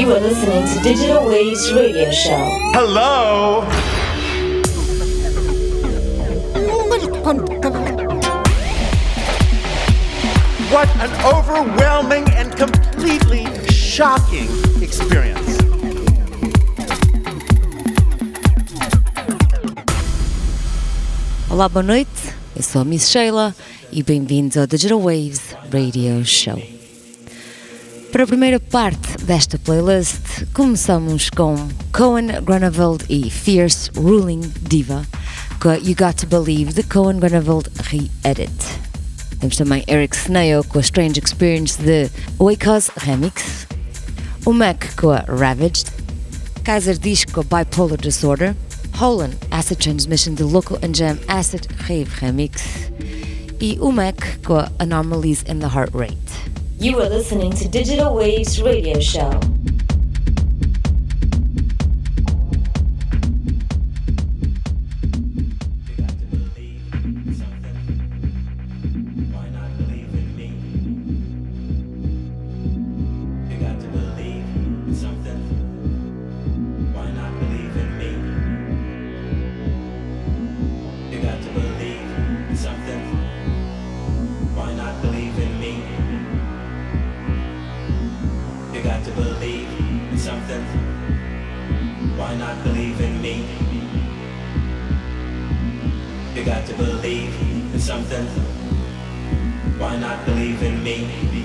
You are listening to Digital Waves Radio Show. Hello. What an overwhelming and completely shocking experience. Olá, boa noite. Eu sou a Miss Sheila e bem-vindos ao Digital Waves Radio Show. Para a primeira parte desta playlist, começamos com Cohen Granaveld e Fierce Ruling Diva, com You Got to Believe the Cohen Granaveld Re-Edit. Temos também Eric Snail com a Strange Experience de Oikos Remix, o Mac com a Ravaged, Kaiser Disc com a Bipolar Disorder, Holland Acid Transmission de Local and Jam Acid Rave Remix e o Mac com a Anomalies in the Heart Rate. You are listening to Digital Waves Radio Show. Why not believe in me. You got to believe in something. Why not believe in me?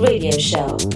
Radio Show.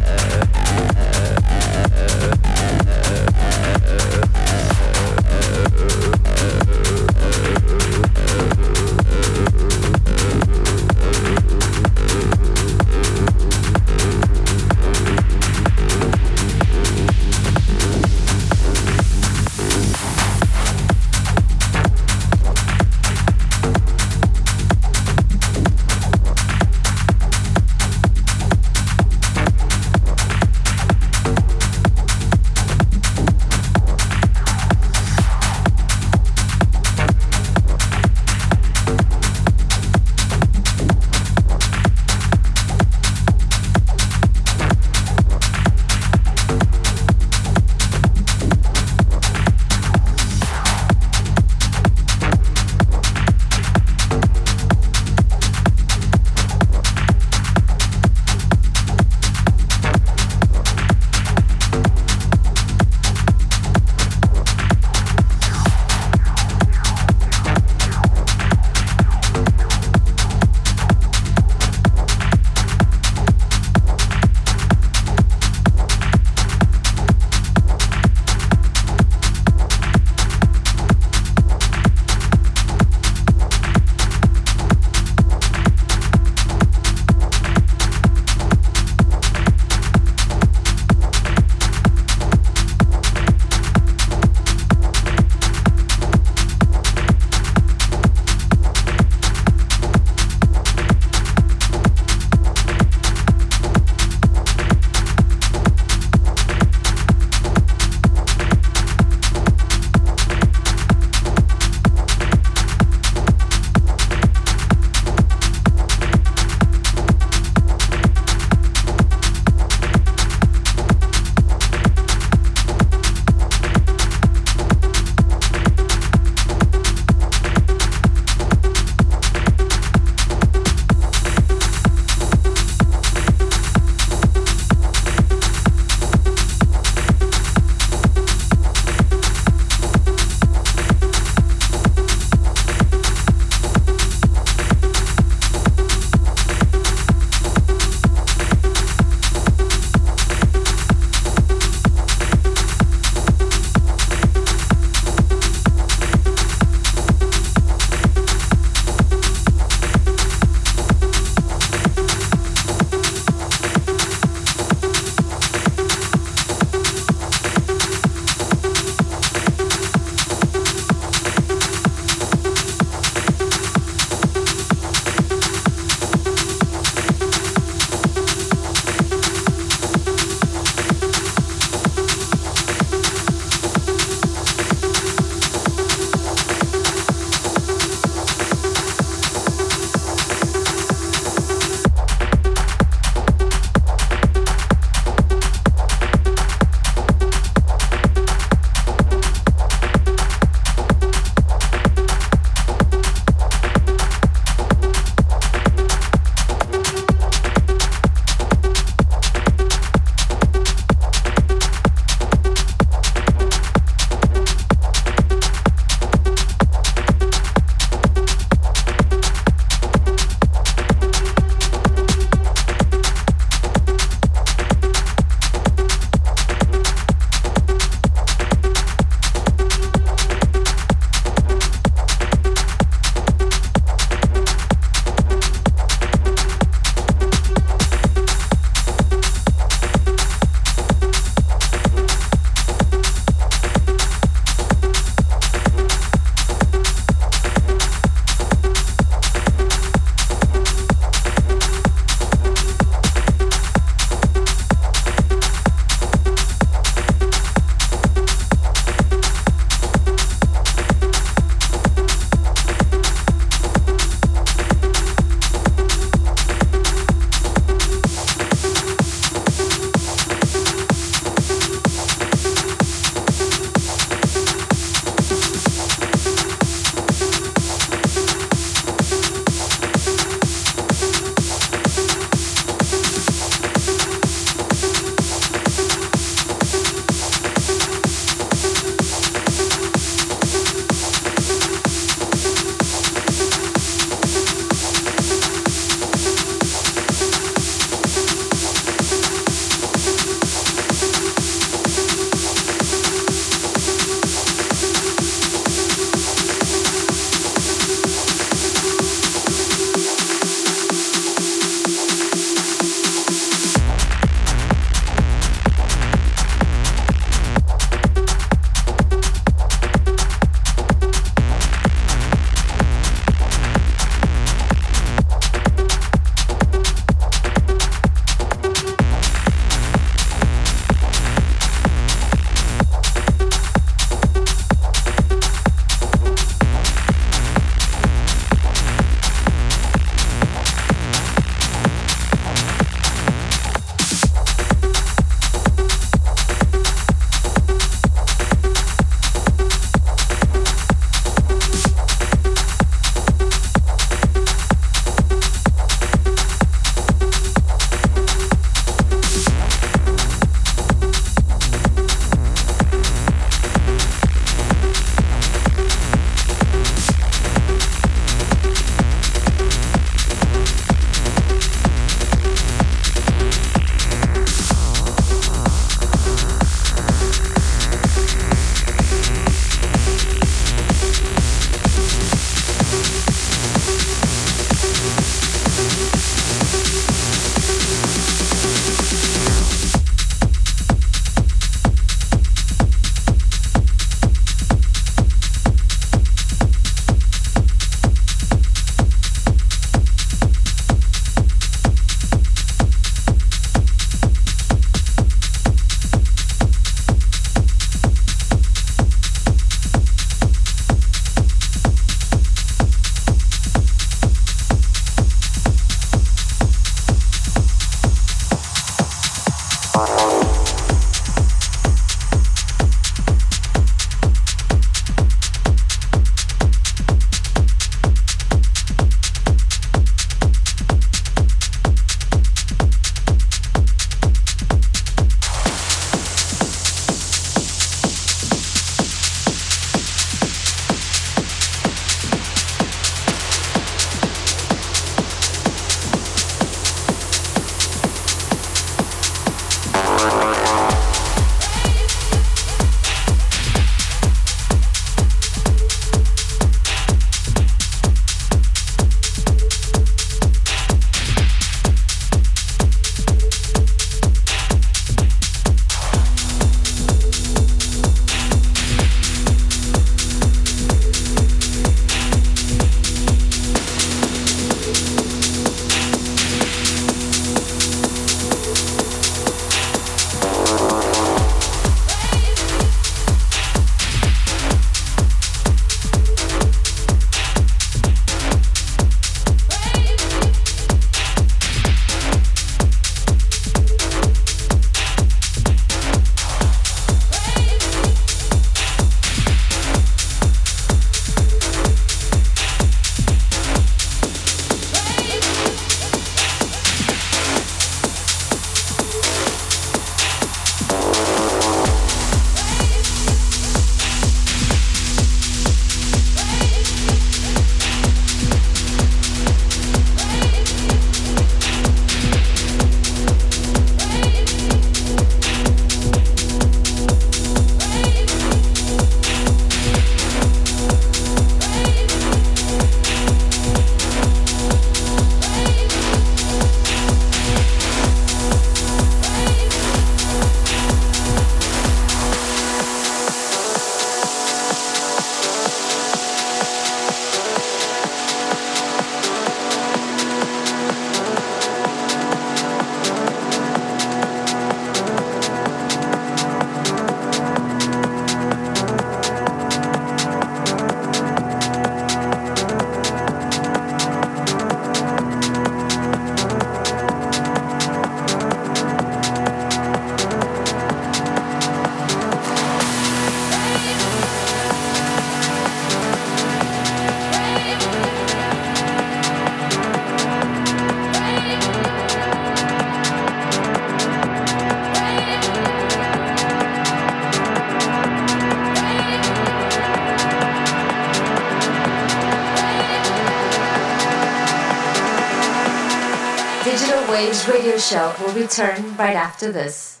Radio show will return right after this.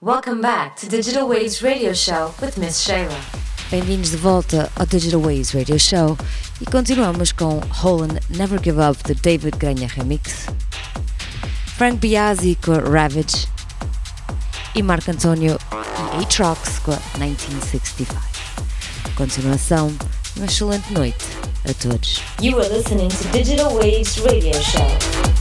Welcome back to Digital Waves radio show with Miss Shayla. Bem-vindos de volta ao Digital Waves Radio Show e continuamos com Holland Never Give Up do David Granha Remix, Frank Biazzi com Ravage e Marco Antonio e A-Trox com a 1965. Continuação, uma excelente noite a todos. You are listening to Digital Waves radio show.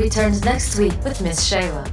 Returns next week with Miss Shayla.